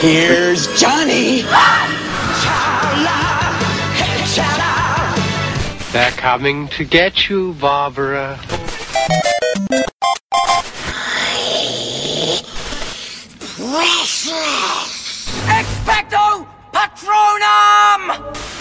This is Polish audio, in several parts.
Here's Johnny. They're coming to get you, Barbara. Expecto Patronum!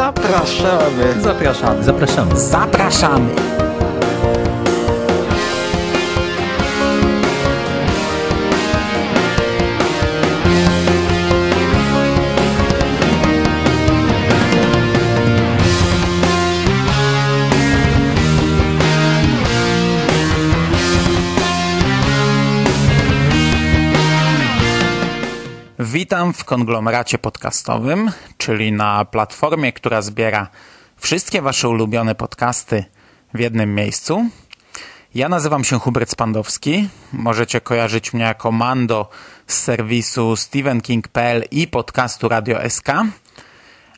Zapraszamy. Zapraszamy. Zapraszamy. Zapraszamy. Konglomeracie podcastowym, czyli na platformie, która zbiera wszystkie Wasze ulubione podcasty w jednym miejscu. Ja nazywam się Hubert Spandowski. Możecie kojarzyć mnie jako Mando z serwisu StephenKing.pl i podcastu Radio SK.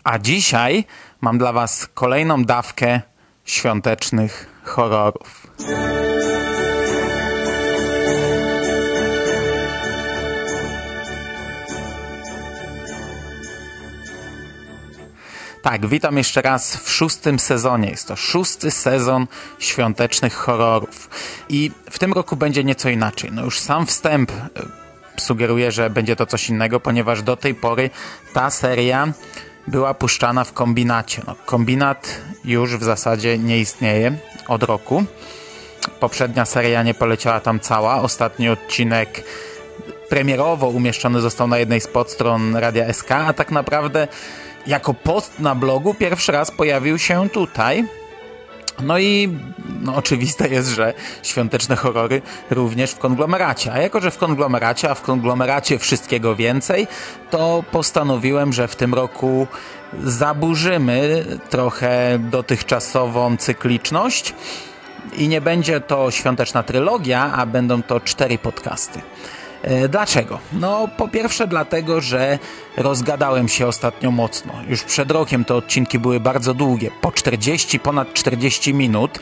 A dzisiaj mam dla Was kolejną dawkę świątecznych horrorów. Tak, witam jeszcze raz w szóstym sezonie. Jest to szósty sezon świątecznych horrorów. I w tym roku będzie nieco inaczej. No już sam wstęp e, sugeruje, że będzie to coś innego, ponieważ do tej pory ta seria była puszczana w kombinacie. No, kombinat już w zasadzie nie istnieje od roku. Poprzednia seria nie poleciała tam cała. Ostatni odcinek premierowo umieszczony został na jednej z podstron Radia SK, a tak naprawdę jako post na blogu pierwszy raz pojawił się tutaj. No i no, oczywiste jest, że świąteczne horrory również w konglomeracie. A jako, że w konglomeracie, a w konglomeracie wszystkiego więcej, to postanowiłem, że w tym roku zaburzymy trochę dotychczasową cykliczność i nie będzie to świąteczna trylogia, a będą to cztery podcasty. E, Dlaczego? No, po pierwsze dlatego, że rozgadałem się ostatnio mocno. Już przed rokiem te odcinki były bardzo długie, po 40, ponad 40 minut,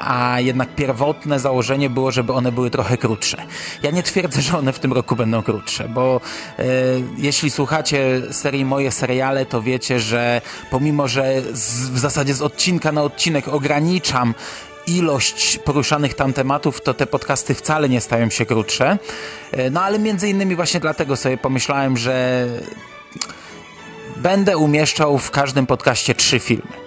a jednak pierwotne założenie było, żeby one były trochę krótsze. Ja nie twierdzę, że one w tym roku będą krótsze, bo e, jeśli słuchacie serii Moje Seriale, to wiecie, że pomimo, że z, w zasadzie z odcinka na odcinek ograniczam ilość poruszanych tam tematów, to te podcasty wcale nie stają się krótsze. E, No ale między innymi właśnie dlatego sobie pomyślałem, że będę umieszczał w każdym podcaście trzy filmy.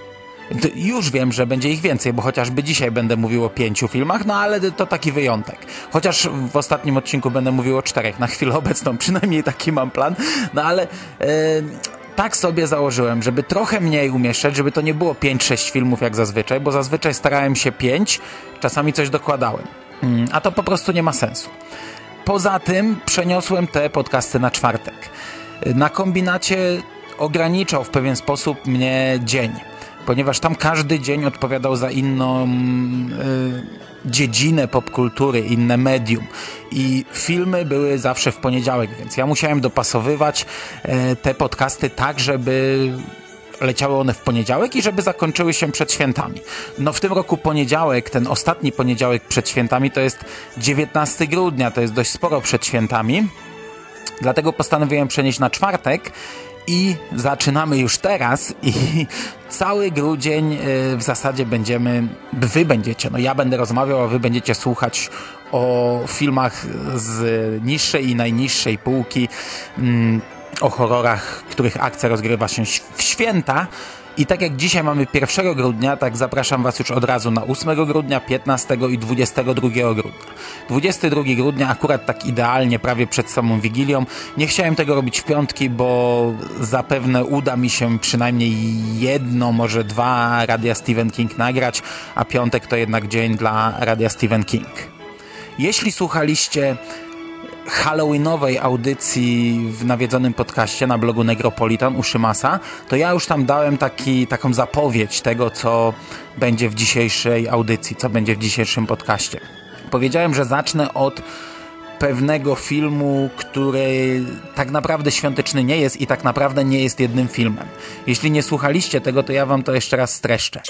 Już wiem, że będzie ich więcej, bo chociażby dzisiaj będę mówił o pięciu filmach, no ale to taki wyjątek. Chociaż w ostatnim odcinku będę mówił o czterech, na chwilę obecną przynajmniej taki mam plan, no ale e, tak sobie założyłem, żeby trochę mniej umieszczać, żeby to nie było 5-6 filmów jak zazwyczaj, bo zazwyczaj starałem się 5, czasami coś dokładałem. Mm, A to po prostu nie ma sensu. Poza tym przeniosłem te podcasty na czwartek. Na kombinacie ograniczał w pewien sposób mnie dzień, ponieważ tam każdy dzień odpowiadał za inną y, dziedzinę popkultury, inne medium. I filmy były zawsze w poniedziałek, więc ja musiałem dopasowywać y, te podcasty tak, żeby leciały one w poniedziałek i żeby zakończyły się przed świętami. No w tym roku poniedziałek, ten ostatni poniedziałek przed świętami to jest 19 grudnia, to jest dość sporo przed świętami. Dlatego postanowiłem przenieść na czwartek i zaczynamy już teraz i cały grudzień y, w zasadzie będziemy, wy będziecie, no ja będę rozmawiał, a wy będziecie słuchać o filmach z niższej i najniższej półki, mm, o horrorach, których akcja rozgrywa się w święta I tak jak dzisiaj mamy 1 grudnia, tak zapraszam Was już od razu na 8 grudnia, 15 i 22 grudnia. 22 grudnia akurat tak idealnie, prawie przed samą Wigilią. Nie chciałem tego robić w piątki, bo zapewne uda mi się przynajmniej jedno, może dwa radia Stephen King nagrać, a piątek to jednak dzień dla radia Stephen King. Jeśli słuchaliście halloweenowej audycji w nawiedzonym podcaście na blogu Negropolitan u Szymasa, to ja już tam dałem taki, taką zapowiedź tego, co będzie w dzisiejszej audycji, co będzie w dzisiejszym podcaście. Powiedziałem, że zacznę od pewnego filmu, który tak naprawdę świąteczny nie jest i tak naprawdę nie jest jednym filmem. Jeśli nie słuchaliście tego, to ja wam to jeszcze raz streszczę.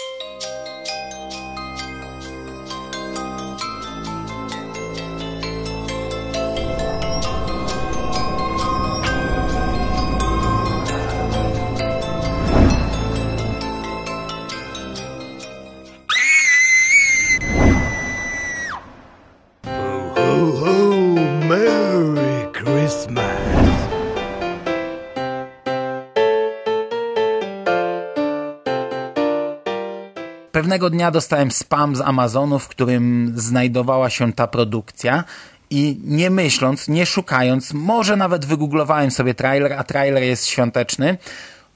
Pewnego dnia dostałem spam z Amazonu, w którym znajdowała się ta produkcja i nie myśląc, nie szukając, może nawet wygooglowałem sobie trailer, a trailer jest świąteczny,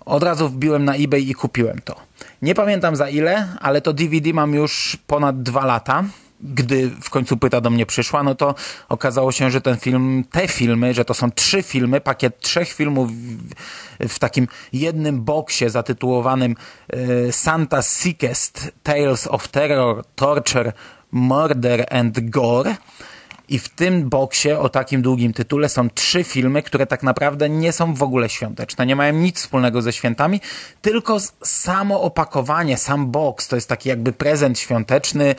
od razu wbiłem na eBay i kupiłem to. Nie pamiętam za ile, ale to DVD mam już ponad dwa lata. Gdy w końcu płyta do mnie przyszła, no to okazało się, że ten film, te filmy, że to są trzy filmy, pakiet trzech filmów w, w takim jednym boksie zatytułowanym e, Santa Sickest Tales of Terror, Torture, Murder and Gore. I w tym boksie o takim długim tytule są trzy filmy, które tak naprawdę nie są w ogóle świąteczne, nie mają nic wspólnego ze świętami, tylko samo opakowanie, sam boks to jest taki jakby prezent świąteczny.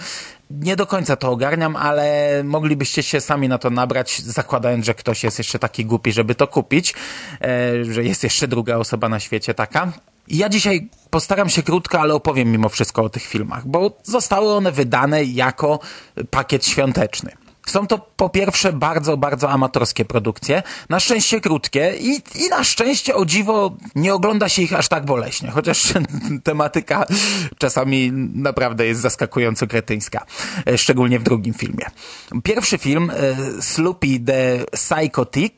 Nie do końca to ogarniam, ale moglibyście się sami na to nabrać, zakładając, że ktoś jest jeszcze taki głupi, żeby to kupić, e, że jest jeszcze druga osoba na świecie taka. Ja dzisiaj postaram się krótko, ale opowiem mimo wszystko o tych filmach, bo zostały one wydane jako pakiet świąteczny. Są to po pierwsze bardzo, bardzo amatorskie produkcje, na szczęście krótkie i, i na szczęście o dziwo nie ogląda się ich aż tak boleśnie, chociaż tematyka czasami naprawdę jest zaskakująco kretyńska, e, szczególnie w drugim filmie. Pierwszy film, e, Sloopy the Psychotic,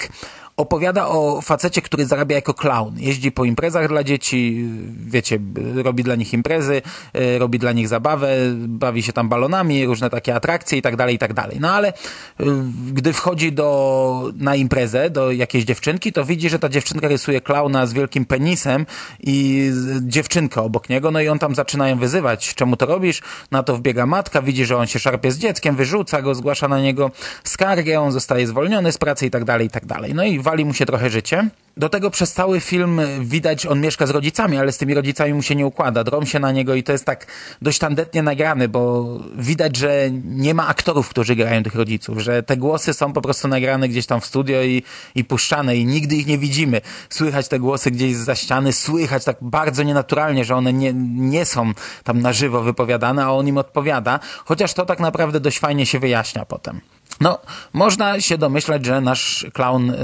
opowiada o facecie, który zarabia jako clown. Jeździ po imprezach dla dzieci, wiecie, robi dla nich imprezy, y, robi dla nich zabawę, bawi się tam balonami, różne takie atrakcje i tak dalej, i tak dalej. No ale y, gdy wchodzi do, na imprezę do jakiejś dziewczynki, to widzi, że ta dziewczynka rysuje klauna z wielkim penisem i dziewczynkę obok niego, no i on tam zaczyna ją wyzywać. Czemu to robisz? Na to wbiega matka, widzi, że on się szarpie z dzieckiem, wyrzuca go, zgłasza na niego skargę, on zostaje zwolniony z pracy i tak dalej, i tak dalej. No i wali mu się trochę życie. Do tego przez cały film widać, on mieszka z rodzicami, ale z tymi rodzicami mu się nie układa. Drą się na niego i to jest tak dość tandetnie nagrane, bo widać, że nie ma aktorów, którzy grają tych rodziców, że te głosy są po prostu nagrane gdzieś tam w studio i, i puszczane i nigdy ich nie widzimy. Słychać te głosy gdzieś za ściany, słychać tak bardzo nienaturalnie, że one nie, nie są tam na żywo wypowiadane, a on im odpowiada, chociaż to tak naprawdę dość fajnie się wyjaśnia potem. No, można się domyślać, że nasz klaun y,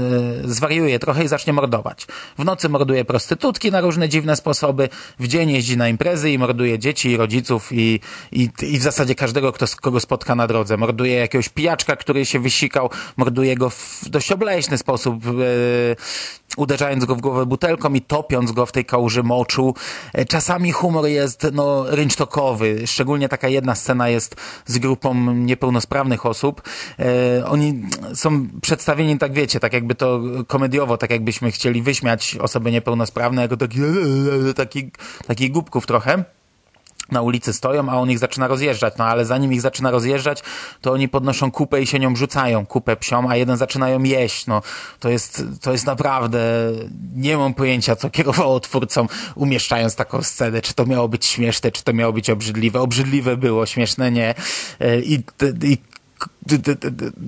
zwariuje trochę i zacznie mordować. W nocy morduje prostytutki na różne dziwne sposoby, w dzień jeździ na imprezy i morduje dzieci i rodziców i, i, i w zasadzie każdego, kto, kogo spotka na drodze. Morduje jakiegoś pijaczka, który się wysikał, morduje go w dość obleśny sposób, y, uderzając go w głowę butelką i topiąc go w tej kałuży moczu. E, czasami humor jest no, rynsztokowy, szczególnie taka jedna scena jest z grupą niepełnosprawnych osób. E, oni są przedstawieni tak, wiecie, tak jakby to komediowo, tak jakbyśmy chcieli wyśmiać osoby niepełnosprawne jako taki, taki, taki głupków trochę na ulicy stoją, a on ich zaczyna rozjeżdżać. No ale zanim ich zaczyna rozjeżdżać, to oni podnoszą kupę i się nią rzucają, kupę psią, a jeden zaczyna ją jeść. No to jest, to jest naprawdę, nie mam pojęcia, co kierowało twórcom umieszczając taką scenę. Czy to miało być śmieszne, czy to miało być obrzydliwe. Obrzydliwe było, śmieszne nie. I, i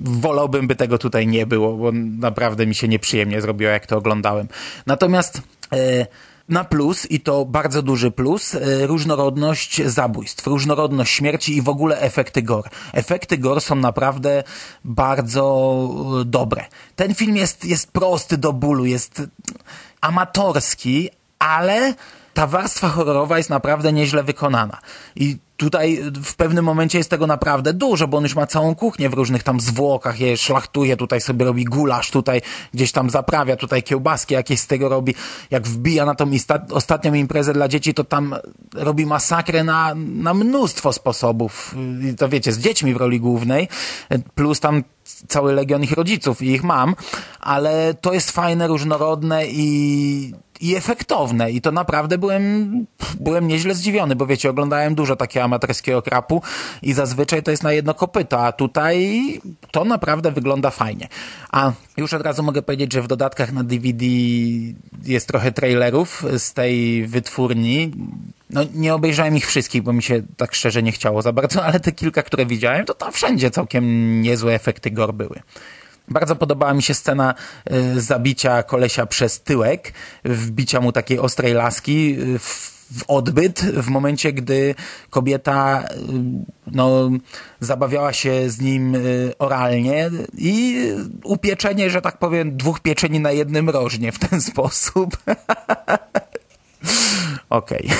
wolałbym, by tego tutaj nie było, bo naprawdę mi się nieprzyjemnie zrobiło, jak to oglądałem. Natomiast... Yy, na plus, i to bardzo duży plus, e, różnorodność zabójstw, różnorodność śmierci i w ogóle efekty gore. Efekty gore są naprawdę bardzo e, dobre. Ten film jest, jest prosty do bólu, jest amatorski, ale ta warstwa horrorowa jest naprawdę nieźle wykonana. I tutaj w pewnym momencie jest tego naprawdę dużo, bo on już ma całą kuchnię w różnych tam zwłokach, je szlachtuje, tutaj sobie robi gulasz, tutaj gdzieś tam zaprawia, tutaj kiełbaski jakieś z tego robi. Jak wbija na tą ostatnią imprezę dla dzieci, to tam robi masakrę na, na mnóstwo sposobów. I to wiecie, z dziećmi w roli głównej, plus tam cały legion ich rodziców i ich mam, ale to jest fajne, różnorodne i i efektowne. I to naprawdę byłem, byłem nieźle zdziwiony, bo wiecie, oglądałem dużo takiego amatorskiego krapu i zazwyczaj to jest na jedno kopyto, a tutaj to naprawdę wygląda fajnie. A już od razu mogę powiedzieć, że w dodatkach na DVD jest trochę trailerów z tej wytwórni. No, nie obejrzałem ich wszystkich, bo mi się tak szczerze nie chciało za bardzo, ale te kilka, które widziałem, to tam wszędzie całkiem niezłe efekty gor były. Bardzo podobała mi się scena y, zabicia kolesia przez tyłek, wbicia mu takiej ostrej laski y, w w odbyt w momencie, gdy kobieta y, no, zabawiała się z nim oralnie i upieczenie, że tak powiem, dwóch pieczeni na jednym rożnie w ten sposób. Okej.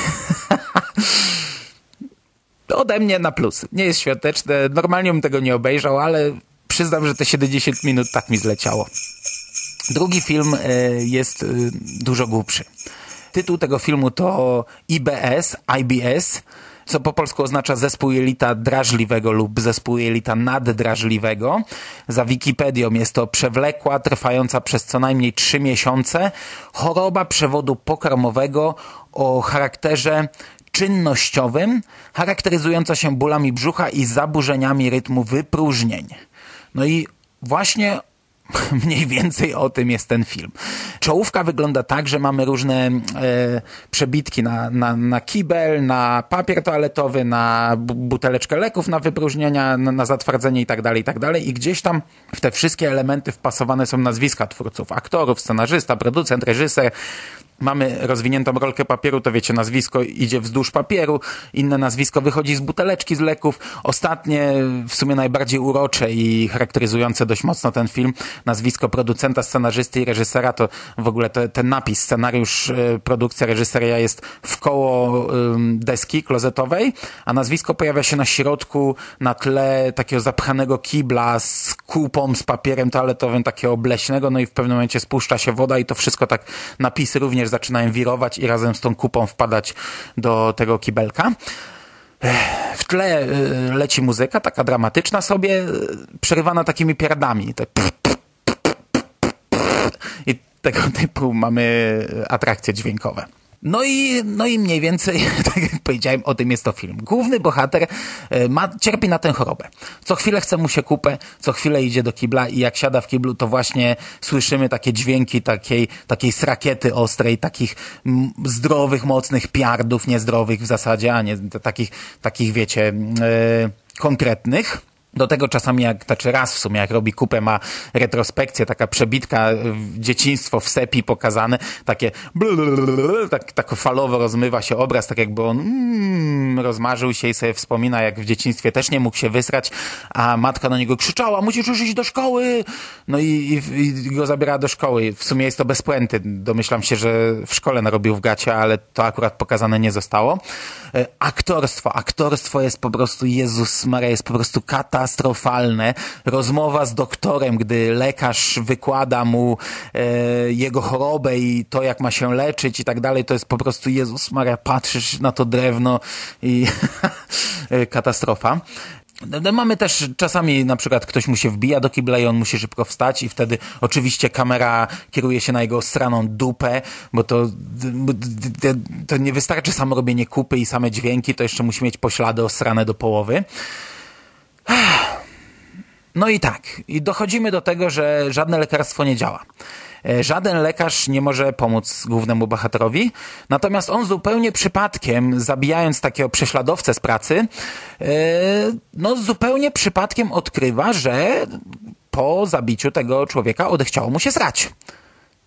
Ode mnie na plus. Nie jest świąteczne. Normalnie bym tego nie obejrzał, ale przyznam, że te 70 minut tak mi zleciało. Drugi film e, jest e, dużo głupszy. Tytuł tego filmu to IBS, IBS, co po polsku oznacza zespół jelita drażliwego lub zespół jelita naddrażliwego. Za Wikipedią jest to przewlekła, trwająca przez co najmniej 3 miesiące choroba przewodu pokarmowego o charakterze czynnościowym, charakteryzująca się bólami brzucha i zaburzeniami rytmu wypróżnień. No i właśnie mniej więcej o tym jest ten film. Czołówka wygląda tak, że mamy różne e, przebitki na, na, na kibel, na papier toaletowy, na buteleczkę leków na wypróżnienia, na, na zatwardzenie i tak dalej, i tak. I gdzieś tam w te wszystkie elementy wpasowane są nazwiska twórców, aktorów, scenarzysta, producent, reżyser, mamy rozwiniętą rolkę papieru, to wiecie, nazwisko idzie wzdłuż papieru, inne nazwisko wychodzi z buteleczki z leków. Ostatnie, w sumie najbardziej urocze i charakteryzujące dość mocno ten film, nazwisko producenta, scenarzysty i reżysera, to w ogóle te, ten napis, scenariusz, e, produkcja, reżyseria jest w koło deski klozetowej, a nazwisko pojawia się na środku, na tle takiego zapchanego kibla z kupą, z papierem toaletowym, takiego obleśnego, no i w pewnym momencie spuszcza się woda i to wszystko tak, napisy również zaczynają wirować i razem z tą kupą wpadać do tego kibelka. W tle e, leci muzyka, taka dramatyczna sobie, e, przerywana takimi pierdami. Tego typu mamy atrakcje dźwiękowe. No i, no i mniej więcej, tak jak powiedziałem, o tym jest to film. Główny bohater e, ma, cierpi na tę chorobę. Co chwilę chce mu się kupę, co chwilę idzie do kibla i jak siada w kiblu, to właśnie słyszymy takie dźwięki takiej, takiej srakiety ostrej, takich zdrowych, mocnych piardów, niezdrowych w zasadzie, a nie takich, takich wiecie, yy, konkretnych. Do tego czasami, jak, znaczy raz w sumie, jak robi kupę, ma retrospekcję, taka przebitka, dzieciństwo w sepi pokazane, takie tak, tak falowo rozmywa się obraz, tak jakby on mm, rozmarzył się i sobie wspomina, jak w dzieciństwie też nie mógł się wysrać, a matka na niego krzyczała, musisz już iść do szkoły! No i, i, i go zabiera do szkoły. W sumie jest to bez. Domyślam się, że w szkole narobił w gacie, ale to akurat pokazane nie zostało. E, aktorstwo. Aktorstwo jest po prostu, Jezus Maria, jest po prostu katastrofalne. Rozmowa z doktorem, gdy lekarz wykłada mu e, jego chorobę i to, jak ma się leczyć i tak dalej, to jest po prostu, Jezus Maria, patrzysz na to drewno i e, katastrofa. No, no, mamy też czasami na przykład ktoś mu się wbija do kibla i on musi szybko wstać i wtedy oczywiście kamera kieruje się na jego straną dupę, bo to, to nie wystarczy samo robienie kupy i same dźwięki, to jeszcze musi mieć poślady osrane do połowy. No i tak, i dochodzimy do tego, że żadne lekarstwo nie działa. E, żaden lekarz nie może pomóc głównemu bohaterowi, natomiast on zupełnie przypadkiem, zabijając takiego prześladowcę z pracy, e, no zupełnie przypadkiem odkrywa, że po zabiciu tego człowieka odechciało mu się zrać.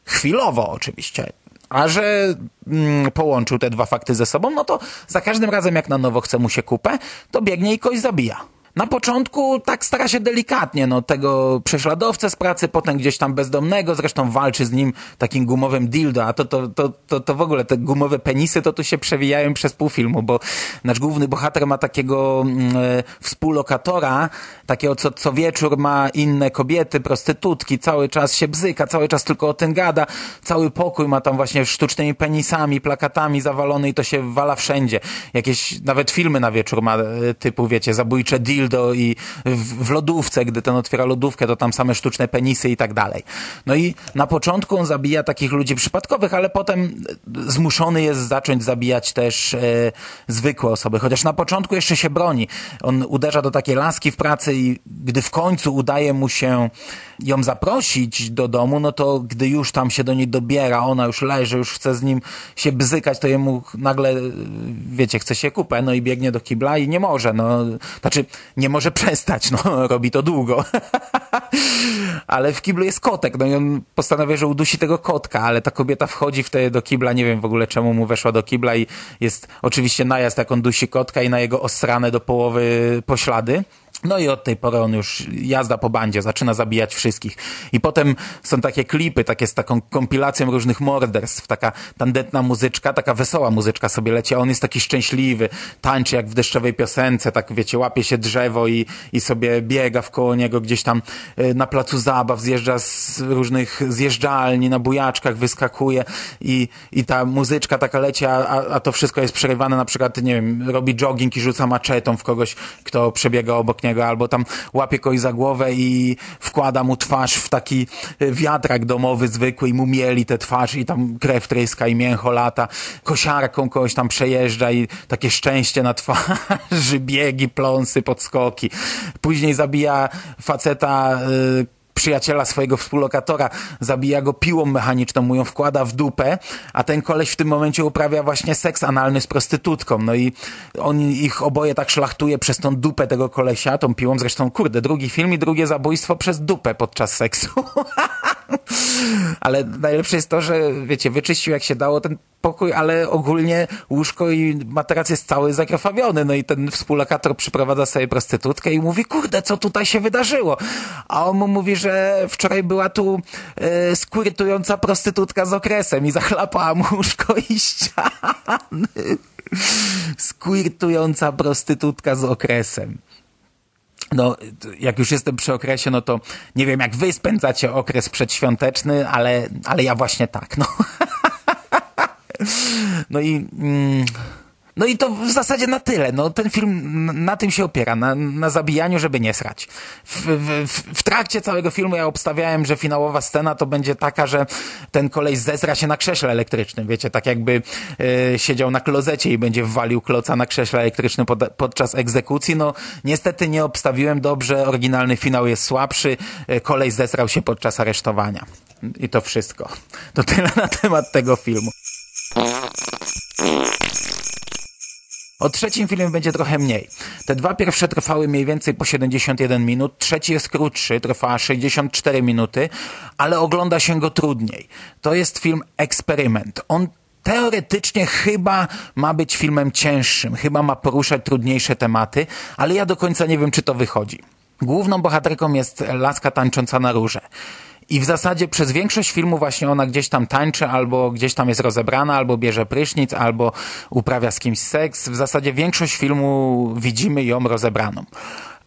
Chwilowo oczywiście. A że mm, połączył te dwa fakty ze sobą, no to za każdym razem jak na nowo chce mu się kupę, to biegnie i kogoś zabija. Na początku tak stara się delikatnie, no tego prześladowcę z pracy, potem gdzieś tam bezdomnego, zresztą walczy z nim takim gumowym dildo, a to, to, to, to, to w ogóle te gumowe penisy to tu się przewijają przez pół filmu, bo nasz główny bohater ma takiego mm, e, współlokatora, takiego co, co wieczór ma inne kobiety, prostytutki, cały czas się bzyka, cały czas tylko o tym gada, cały pokój ma tam właśnie sztucznymi penisami, plakatami zawalony i to się wala wszędzie. Jakieś nawet filmy na wieczór ma e, typu, wiecie, zabójcze dildo i w, w lodówce, gdy ten otwiera lodówkę, to tam same sztuczne penisy i tak dalej. No i na początku on zabija takich ludzi przypadkowych, ale potem zmuszony jest zacząć zabijać też e, zwykłe osoby, chociaż na początku jeszcze się broni. On uderza do takiej laski w pracy i gdy w końcu udaje mu się ją zaprosić do domu, no to gdy już tam się do niej dobiera, ona już leży, już chce z nim się bzykać, to jemu nagle, wiecie, chce się kupę, no i biegnie do kibla i nie może, no, znaczy nie może przestać, no, robi to długo. ale w kiblu jest kotek, no i on postanawia, że udusi tego kotka, ale ta kobieta wchodzi wtedy do kibla, nie wiem w ogóle czemu mu weszła do kibla i jest oczywiście najazd, jak on dusi kotka i na jego osrane do połowy poślady. No i od tej pory on już jazda po bandzie, zaczyna zabijać wszystkich. I potem są takie klipy, takie z taką kompilacją różnych morderstw, taka tandetna muzyczka, taka wesoła muzyczka sobie leci, a on jest taki szczęśliwy, tańczy jak w deszczowej piosence, tak wiecie, łapie się drzewo i, i sobie biega w koło niego gdzieś tam y, na placu zabaw, zjeżdża z różnych zjeżdżalni, na bujaczkach wyskakuje i, i ta muzyczka taka leci, a, a to wszystko jest przerywane na przykład, nie wiem, robi jogging i rzuca maczetą w kogoś, kto przebiega obok niego, albo tam łapie kogoś za głowę i wkłada mu twarz w taki wiatrak domowy zwykły i mu mieli tę twarz i tam krew tryska i mięcho lata. Kosiarką kogoś tam przejeżdża i takie szczęście na twarzy, biegi, pląsy, podskoki. Później zabija faceta y, przyjaciela swojego współlokatora, zabija go piłą mechaniczną, mu ją wkłada w dupę, a ten koleś w tym momencie uprawia właśnie seks analny z prostytutką. No i on ich oboje tak szlachtuje przez tą dupę tego kolesia, tą piłą. Zresztą, kurde, drugi film i drugie zabójstwo przez dupę podczas seksu. ale najlepsze jest to, że wiecie, wyczyścił jak się dało ten pokój, ale ogólnie łóżko i materac jest cały zakrwawiony. No i ten współlokator przyprowadza sobie prostytutkę i mówi, kurde, co tutaj się wydarzyło? A on mu mówi, że wczoraj była tu e, skwirytująca prostytutka z okresem i zachlapała mu łóżko i ściany. Squirtująca prostytutka z okresem. No, jak już jestem przy okresie, no to nie wiem, jak wy spędzacie okres przedświąteczny, ale, ale ja właśnie tak, no. No i... Mm, no i to w zasadzie na tyle. No, ten film na tym się opiera, na, na zabijaniu, żeby nie srać. W, w, w, trakcie całego filmu ja obstawiałem, że finałowa scena to będzie taka, że ten kolej zezra się na krześle elektrycznym, wiecie, tak jakby y, siedział na klozecie i będzie wwalił kloca na krześle elektrycznym pod, podczas egzekucji. No niestety nie obstawiłem dobrze, oryginalny finał jest słabszy, y, kolej zesrał się podczas aresztowania. I to wszystko. To tyle na temat tego filmu. O trzecim filmie będzie trochę mniej. Te dwa pierwsze trwały mniej więcej po 71 minut, trzeci jest krótszy, trwa 64 minuty, ale ogląda się go trudniej. To jest film Eksperyment. On teoretycznie chyba ma być filmem cięższym, chyba ma poruszać trudniejsze tematy, ale ja do końca nie wiem, czy to wychodzi. Główną bohaterką jest laska tańcząca na róże. I w zasadzie przez większość filmu właśnie ona gdzieś tam tańczy, albo gdzieś tam jest rozebrana, albo bierze prysznic, albo uprawia z kimś seks. W zasadzie większość filmu widzimy ją rozebraną.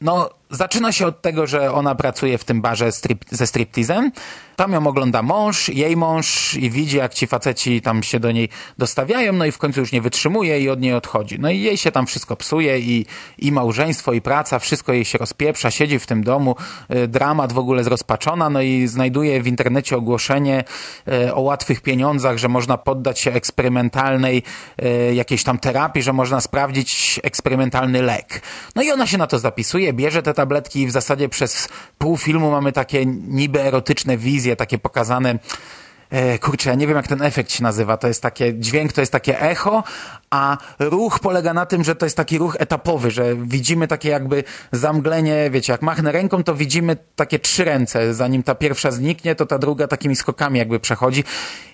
No, zaczyna się od tego, że ona pracuje w tym barze strip, ze striptizem. Tam ją ogląda mąż, jej mąż i widzi, jak ci faceci tam się do niej dostawiają, no i w końcu już nie wytrzymuje i od niej odchodzi. No i jej się tam wszystko psuje i, i małżeństwo, i praca, wszystko jej się rozpieprza, siedzi w tym domu, y, dramat w ogóle zrozpaczona, no i znajduje w internecie ogłoszenie y, o łatwych pieniądzach, że można poddać się eksperymentalnej y, jakiejś tam terapii, że można sprawdzić eksperymentalny lek. No i ona się na to zapisuje, bierze te tabletki i w zasadzie przez pół filmu mamy takie niby erotyczne wizje, takie pokazane e, kurczę, ja nie wiem jak ten efekt się nazywa, to jest takie, dźwięk to jest takie echo, a ruch polega na tym, że to jest taki ruch etapowy, że widzimy takie jakby zamglenie, wiecie, jak machnę ręką, to widzimy takie trzy ręce, zanim ta pierwsza zniknie, to ta druga takimi skokami jakby przechodzi.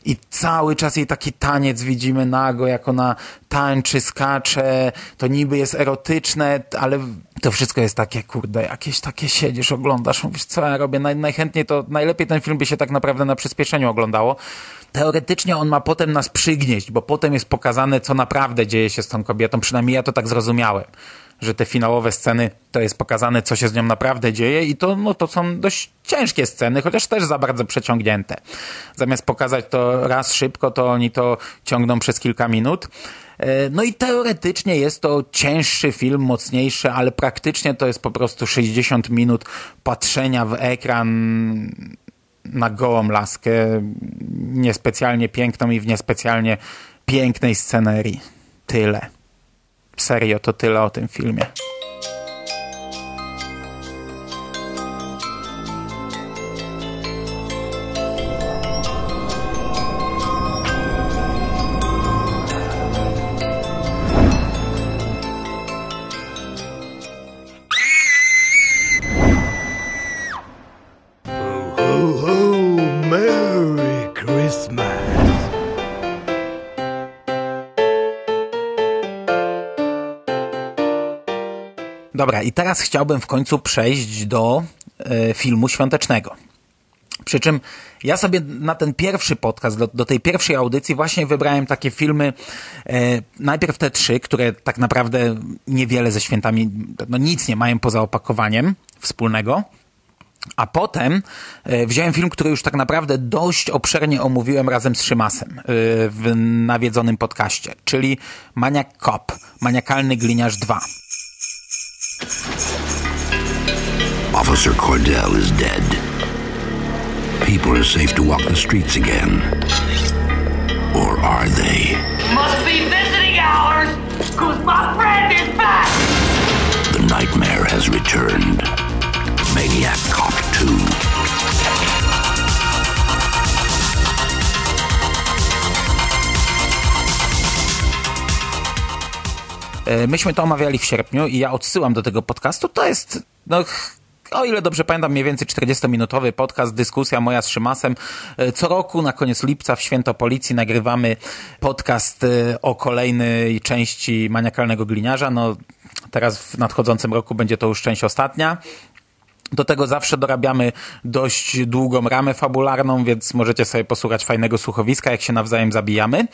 I cały czas jej taki taniec widzimy nago, jak ona tańczy, skacze, to niby jest erotyczne, ale to wszystko jest takie, kurde, jakieś takie siedzisz, oglądasz, mówisz, co ja robię, Naj, najchętniej to, najlepiej ten film by się tak naprawdę na przyspieszeniu oglądało. Teoretycznie on ma potem nas przygnieść, bo potem jest pokazane, co naprawdę dzieje się z tą kobietą, przynajmniej ja to tak zrozumiałem, że te finałowe sceny, to jest pokazane, co się z nią naprawdę dzieje i to, no, to są dość ciężkie sceny, chociaż też za bardzo przeciągnięte. Zamiast pokazać to raz szybko, to oni to ciągną przez kilka minut. E, no i teoretycznie jest to cięższy film, mocniejszy, ale praktycznie to jest po prostu 60 minut patrzenia w ekran na gołą laskę, niespecjalnie piękną i w niespecjalnie pięknej scenerii. Tyle. Serio, to tyle o tym filmie. Dobra, i teraz chciałbym w końcu przejść do e, filmu świątecznego. Przy czym ja sobie na ten pierwszy podcast, do, do tej pierwszej audycji właśnie wybrałem takie filmy, e, najpierw te trzy, które tak naprawdę niewiele ze świętami, no nic nie mają poza opakowaniem wspólnego. A potem e, wziąłem film, który już tak naprawdę dość obszernie omówiłem razem z Szymasem e, w nawiedzonym podcaście, czyli Maniac Cop, Maniakalny Gliniarz 2. Officer Cordell is dead. People are safe to walk the streets again. Or are they? Must be visiting hours, cause my friend is back! The nightmare has returned. Maniac Cop 2. Myśmy to omawiali w sierpniu i ja odsyłam do tego podcastu. To jest, no, o ile dobrze pamiętam, mniej więcej 40-minutowy podcast, dyskusja moja z Szymasem. E, Co roku na koniec lipca w Święto Policji nagrywamy podcast e, o kolejnej części Maniakalnego Gliniarza. No, teraz w nadchodzącym roku będzie to już część ostatnia. Do tego zawsze dorabiamy dość długą ramę fabularną, więc możecie sobie posłuchać fajnego słuchowiska, jak się nawzajem zabijamy.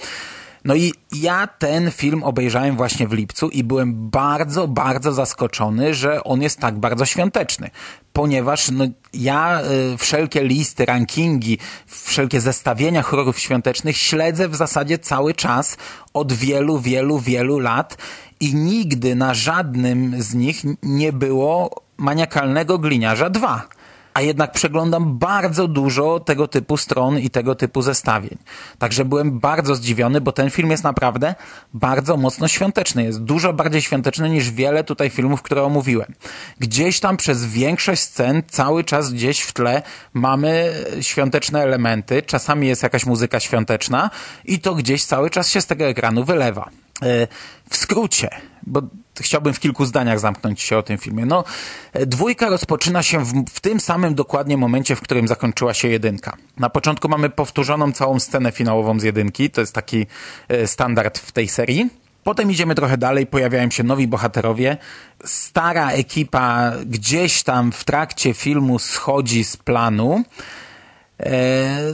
No i ja ten film obejrzałem właśnie w lipcu i byłem bardzo, bardzo zaskoczony, że on jest tak bardzo świąteczny. Ponieważ no, ja y, wszelkie listy, rankingi, wszelkie zestawienia horrorów świątecznych śledzę w zasadzie cały czas od wielu, wielu, wielu lat i nigdy na żadnym z nich nie było maniakalnego gliniarza 2 a jednak przeglądam bardzo dużo tego typu stron i tego typu zestawień. Także byłem bardzo zdziwiony, bo ten film jest naprawdę bardzo mocno świąteczny. Jest dużo bardziej świąteczny niż wiele tutaj filmów, które omówiłem. Gdzieś tam przez większość scen cały czas gdzieś w tle mamy świąteczne elementy. Czasami jest jakaś muzyka świąteczna i to gdzieś cały czas się z tego ekranu wylewa. E, W skrócie, bo chciałbym w kilku zdaniach zamknąć się o tym filmie. No, e, dwójka rozpoczyna się w, w tym samym dokładnie momencie, w którym zakończyła się jedynka. Na początku mamy powtórzoną całą scenę finałową z jedynki, to jest taki e, standard w tej serii. Potem idziemy trochę dalej, pojawiają się nowi bohaterowie. Stara ekipa gdzieś tam w trakcie filmu schodzi z planu.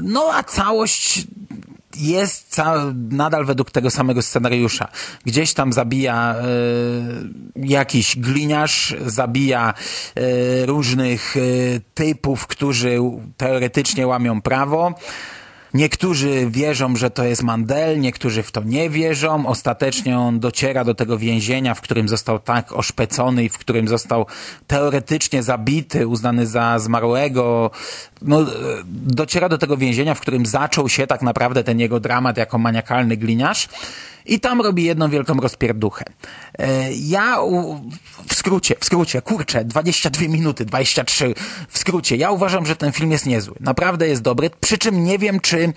No a całość jest ca- nadal według tego samego scenariusza. Gdzieś tam zabija e, jakiś gliniarz, zabija e, różnych e, typów, którzy teoretycznie łamią prawo. Niektórzy wierzą, że to jest Mandel, niektórzy w to nie wierzą. Ostatecznie on dociera do tego więzienia, w którym został tak oszpecony i w którym został teoretycznie zabity, uznany za zmarłego. No, e, dociera do tego więzienia, w którym zaczął się tak naprawdę ten jego dramat jako maniakalny gliniarz. I tam robi jedną wielką rozpierduchę. E, Ja w skrócie, w skrócie, kurczę, 22 minuty, 23, w skrócie. Ja uważam, że ten film jest niezły. Naprawdę jest dobry, przy czym nie wiem, czy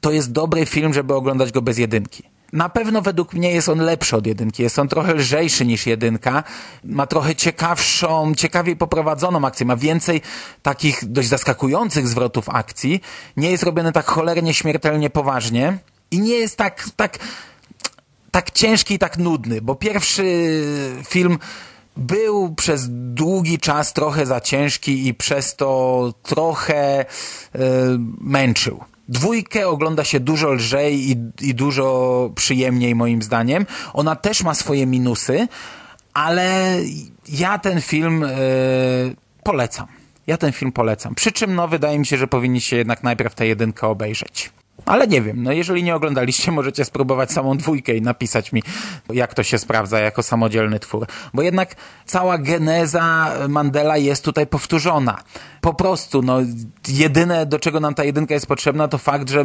to jest dobry film, żeby oglądać go bez jedynki. Na pewno według mnie jest on lepszy od jedynki. Jest on trochę lżejszy niż jedynka. Ma trochę ciekawszą, ciekawiej poprowadzoną akcję. Ma więcej takich dość zaskakujących zwrotów akcji. Nie jest robiony tak cholernie, śmiertelnie poważnie. I nie jest tak, tak, tak ciężki i tak nudny, bo pierwszy film był przez długi czas trochę za ciężki i przez to trochę e, męczył. Dwójkę ogląda się dużo lżej i, i dużo przyjemniej moim zdaniem. Ona też ma swoje minusy, ale ja ten film e, polecam. Ja ten film polecam. Przy czym no, wydaje mi się, że powinniście jednak najpierw tę jedynkę obejrzeć. Ale nie wiem, no jeżeli nie oglądaliście, możecie spróbować samą dwójkę i napisać mi, jak to się sprawdza jako samodzielny twór. Bo jednak cała geneza Mandela jest tutaj powtórzona. Po prostu, no, jedyne, do czego nam ta jedynka jest potrzebna, to fakt, że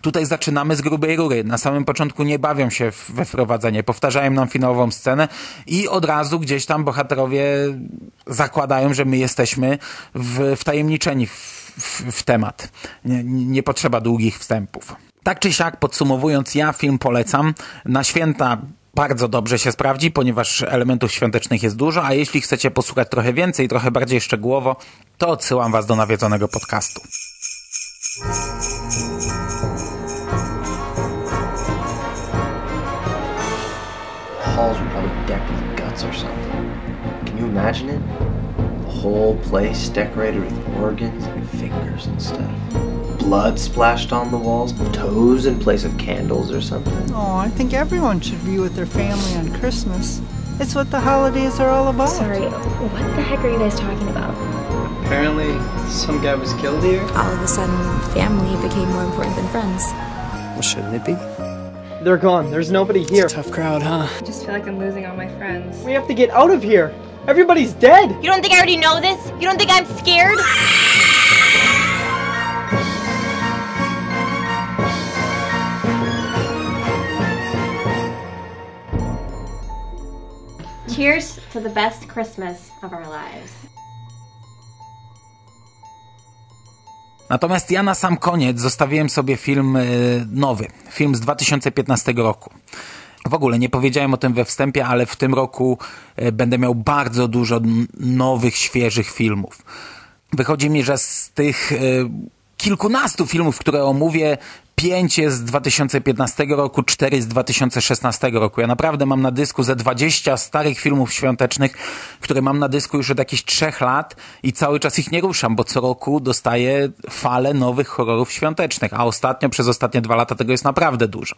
tutaj zaczynamy z grubej rury. Na samym początku nie bawią się we wprowadzenie, powtarzają nam finałową scenę i od razu gdzieś tam bohaterowie zakładają, że my jesteśmy w, wtajemniczeni w w, w temat. Nie, nie potrzeba długich wstępów. Tak czy siak, podsumowując, ja film polecam. Na święta bardzo dobrze się sprawdzi, ponieważ elementów świątecznych jest dużo, a jeśli chcecie posłuchać trochę więcej, trochę bardziej szczegółowo, to odsyłam Was do nawiedzonego podcastu. Were probably decked guts or something. Can you imagine it? Whole place decorated with organs and fingers and stuff. Blood splashed on the walls, toes in place of candles or something. Oh, I think everyone should be with their family on Christmas. It's what the holidays are all about. Sorry, what the heck are you guys talking about? Apparently, some guy was killed here. All of a sudden, family became more important than friends. Well, shouldn't it be? They're gone. There's nobody here. tough crowd, huh? I just feel like I'm losing all my friends. We have to get out of here. Everybody's dead! You don't think I already know this? You don't think I'm scared? Cheers to the best Christmas of our lives. Natomiast ja na sam koniec zostawiłem sobie film y, nowy, film z 2015 roku. W ogóle nie powiedziałem o tym we wstępie, ale w tym roku e, będę miał bardzo dużo nowych, świeżych filmów. Wychodzi mi, że z tych e, kilkunastu filmów, które omówię, pięć jest z 2015 roku, cztery z 2016 roku. Ja naprawdę mam na dysku ze 20 starych filmów świątecznych, które mam na dysku już od jakichś trzech lat i cały czas ich nie ruszam, bo co roku dostaję falę nowych horrorów świątecznych, a ostatnio, przez ostatnie dwa lata tego jest naprawdę dużo.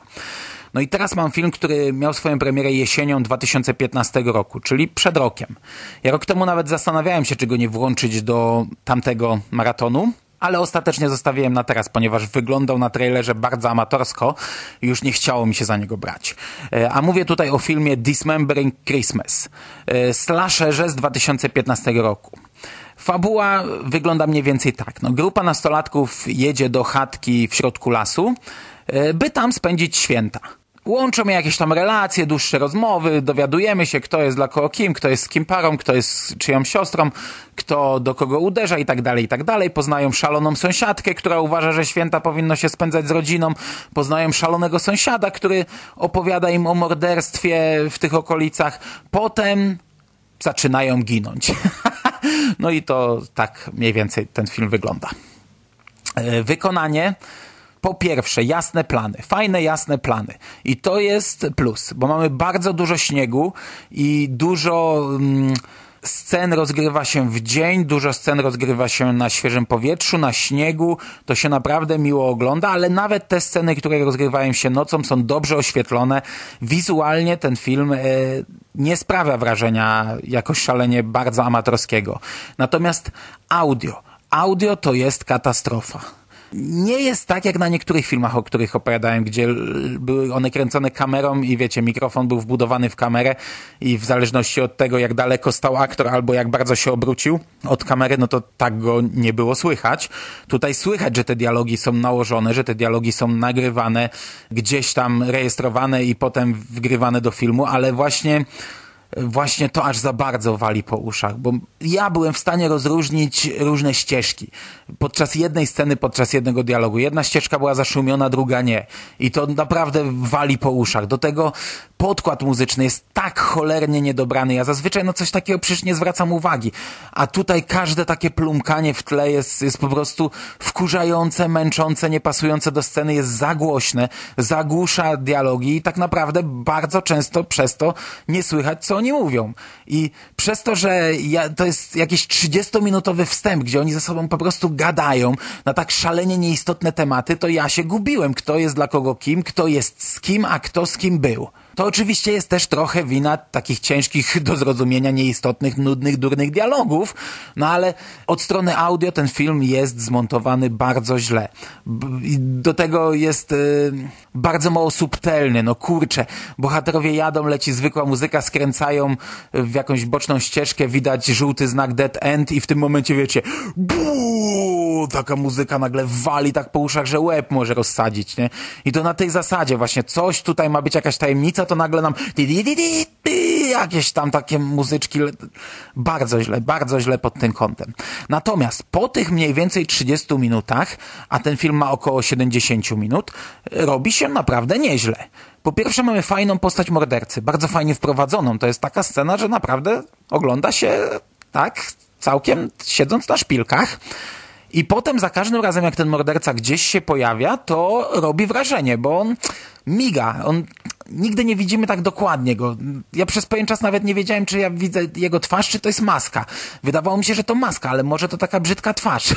No i teraz mam film, który miał swoją premierę jesienią 2015 roku, czyli przed rokiem. Ja rok temu nawet zastanawiałem się, czy go nie włączyć do tamtego maratonu, ale ostatecznie zostawiłem na teraz, ponieważ wyglądał na trailerze bardzo amatorsko i już nie chciało mi się za niego brać. E, a mówię tutaj o filmie Dismembering Christmas, e, slasherze z 2015 roku. Fabuła wygląda mniej więcej tak. No, grupa nastolatków jedzie do chatki w środku lasu, e, by tam spędzić święta. Łączą mnie jakieś tam relacje, dłuższe rozmowy, dowiadujemy się, kto jest dla kogo kim, kto jest z kim parą, kto jest czyją siostrą, kto do kogo uderza i tak dalej, i tak dalej. Poznają szaloną sąsiadkę, która uważa, że święta powinno się spędzać z rodziną. Poznają szalonego sąsiada, który opowiada im o morderstwie w tych okolicach. Potem zaczynają ginąć. no i to tak mniej więcej ten film wygląda. E, wykonanie po pierwsze, jasne plany, fajne, jasne plany. I to jest plus, bo mamy bardzo dużo śniegu i dużo. Mm, scen rozgrywa się w dzień, dużo scen rozgrywa się na świeżym powietrzu, na śniegu, to się naprawdę miło ogląda, ale nawet te sceny, które rozgrywają się nocą są dobrze oświetlone. Wizualnie ten film e, nie sprawia wrażenia jakoś szalenie bardzo amatorskiego. Natomiast audio, audio to jest katastrofa nie jest tak jak na niektórych filmach, o których opowiadałem, gdzie były one kręcone kamerą i wiecie, mikrofon był wbudowany w kamerę i w zależności od tego, jak daleko stał aktor albo jak bardzo się obrócił od kamery, no to tak go nie było słychać. Tutaj słychać, że te dialogi są nałożone, że te dialogi są nagrywane, gdzieś tam rejestrowane i potem wgrywane do filmu, ale właśnie właśnie to aż za bardzo wali po uszach, bo ja byłem w stanie rozróżnić różne ścieżki. Podczas jednej sceny, podczas jednego dialogu. Jedna ścieżka była zaszumiona, druga nie. I to naprawdę wali po uszach. Do tego podkład muzyczny jest tak cholernie niedobrany. Ja zazwyczaj no coś takiego przecież nie zwracam uwagi. A tutaj każde takie plumkanie w tle jest, jest po prostu wkurzające, męczące, niepasujące do sceny, jest za głośne, zagłusza dialogi i tak naprawdę bardzo często przez to nie słychać, co oni mówią. I przez to, że ja, to jest jakiś 30-minutowy wstęp, gdzie oni ze sobą po prostu gadają na tak szalenie nieistotne tematy, to ja się gubiłem, kto jest dla kogo kim, kto jest z kim, a kto z kim był. To oczywiście jest też trochę wina takich ciężkich do zrozumienia, nieistotnych, nudnych, durnych dialogów, no ale od strony audio ten film jest zmontowany bardzo źle. Do tego jest y, bardzo mało subtelny, no kurczę, bohaterowie jadą, leci zwykła muzyka, skręcają w jakąś boczną ścieżkę, widać żółty znak dead end i w tym momencie wiecie, buu, taka muzyka nagle wali tak po uszach, że łeb może rozsadzić, nie? I to na tej zasadzie właśnie, coś tutaj ma być jakaś tajemnica, to nagle nam jakieś tam takie muzyczki bardzo źle, bardzo źle pod tym kątem. Natomiast po tych mniej więcej 30 minutach, a ten film ma około 70 minut, robi się naprawdę nieźle. Po pierwsze mamy fajną postać mordercy, bardzo fajnie wprowadzoną. To jest taka scena, że naprawdę ogląda się tak całkiem siedząc na szpilkach. I potem za każdym razem, jak ten morderca gdzieś się pojawia, to robi wrażenie, bo on miga. On nigdy nie widzimy tak dokładnie go. Ja przez pewien czas nawet nie wiedziałem, czy ja widzę jego twarz, czy to jest maska. Wydawało mi się, że to maska, ale może to taka brzydka twarz.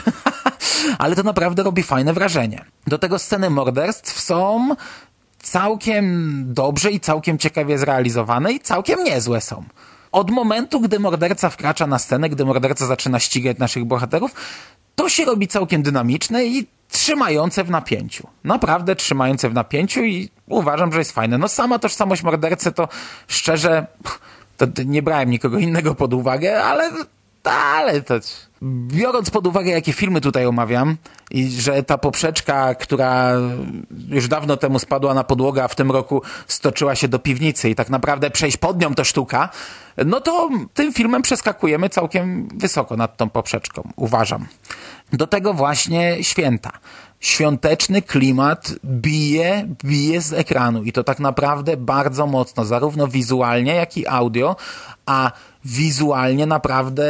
ale to naprawdę robi fajne wrażenie. Do tego sceny morderstw są całkiem dobrze i całkiem ciekawie zrealizowane i całkiem niezłe są. Od momentu, gdy morderca wkracza na scenę, gdy morderca zaczyna ścigać naszych bohaterów, to się robi całkiem dynamiczne i trzymające w napięciu. Naprawdę trzymające w napięciu i uważam, że jest fajne. No sama tożsamość mordercy to szczerze to nie brałem nikogo innego pod uwagę, ale ale to biorąc pod uwagę, jakie filmy tutaj omawiam i że ta poprzeczka, która już dawno temu spadła na podłogę, a w tym roku stoczyła się do piwnicy i tak naprawdę przejść pod nią to sztuka, no to tym filmem przeskakujemy całkiem wysoko nad tą poprzeczką, uważam. Do tego właśnie święta. Świąteczny klimat bije, bije z ekranu i to tak naprawdę bardzo mocno, zarówno wizualnie, jak i audio, a wizualnie naprawdę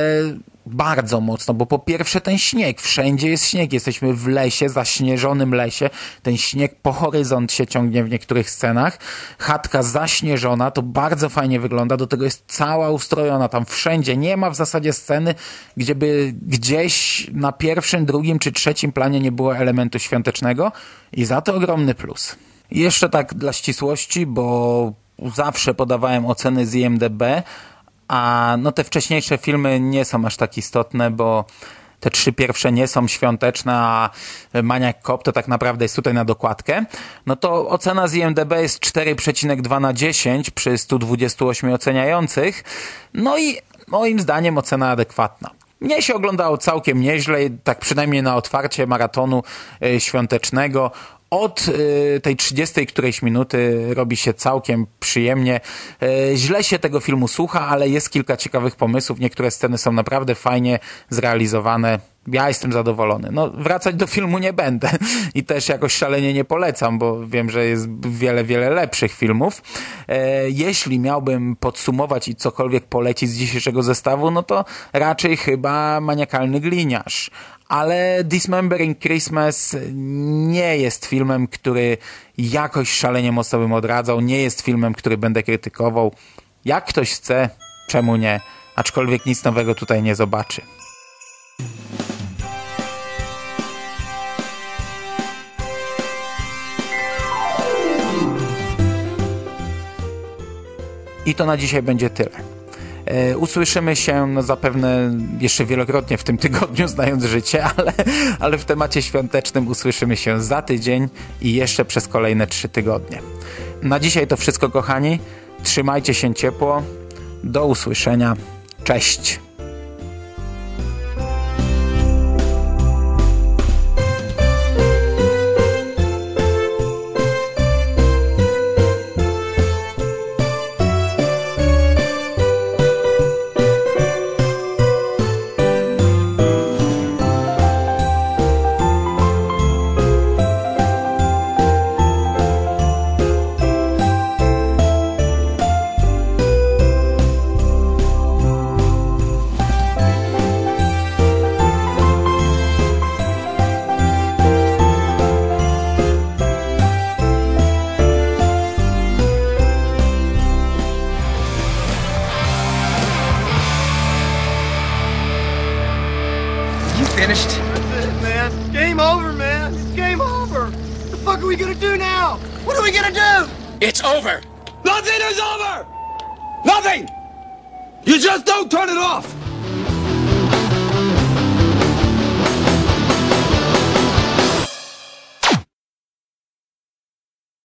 bardzo mocno, bo po pierwsze ten śnieg, wszędzie jest śnieg, jesteśmy w lesie, zaśnieżonym lesie, ten śnieg po horyzont się ciągnie w niektórych scenach, chatka zaśnieżona, to bardzo fajnie wygląda, do tego jest cała ustrojona, tam wszędzie, nie ma w zasadzie sceny, gdzieby gdzieś na pierwszym, drugim czy trzecim planie nie było elementu świątecznego i za to ogromny plus. Jeszcze tak dla ścisłości, bo zawsze podawałem oceny z IMDB, a no te wcześniejsze filmy nie są aż tak istotne, bo te trzy pierwsze nie są świąteczne, a Maniak Cop to tak naprawdę jest tutaj na dokładkę, no to ocena z IMDB jest 4,2 na 10 przy 128 oceniających. No i moim zdaniem ocena adekwatna. Mnie się oglądało całkiem nieźle, tak przynajmniej na otwarcie maratonu e, świątecznego od y, tej 30 którejś minuty robi się całkiem przyjemnie. Y, źle się tego filmu słucha, ale jest kilka ciekawych pomysłów. Niektóre sceny są naprawdę fajnie zrealizowane. Ja jestem zadowolony. No, wracać do filmu nie będę i też jakoś szalenie nie polecam, bo wiem, że jest wiele, wiele lepszych filmów. E, jeśli miałbym podsumować i cokolwiek polecić z dzisiejszego zestawu, no to raczej chyba maniakalny gliniarz ale Dismembering Christmas nie jest filmem, który jakoś szalenie mocno bym odradzał, nie jest filmem, który będę krytykował. Jak ktoś chce, czemu nie? Aczkolwiek nic nowego tutaj nie zobaczy. I to na dzisiaj będzie tyle. E, usłyszymy się no, zapewne jeszcze wielokrotnie w tym tygodniu, znając życie, ale, ale w temacie świątecznym usłyszymy się za tydzień i jeszcze przez kolejne trzy tygodnie. Na dzisiaj to wszystko, kochani. Trzymajcie się ciepło. Do usłyszenia. Cześć.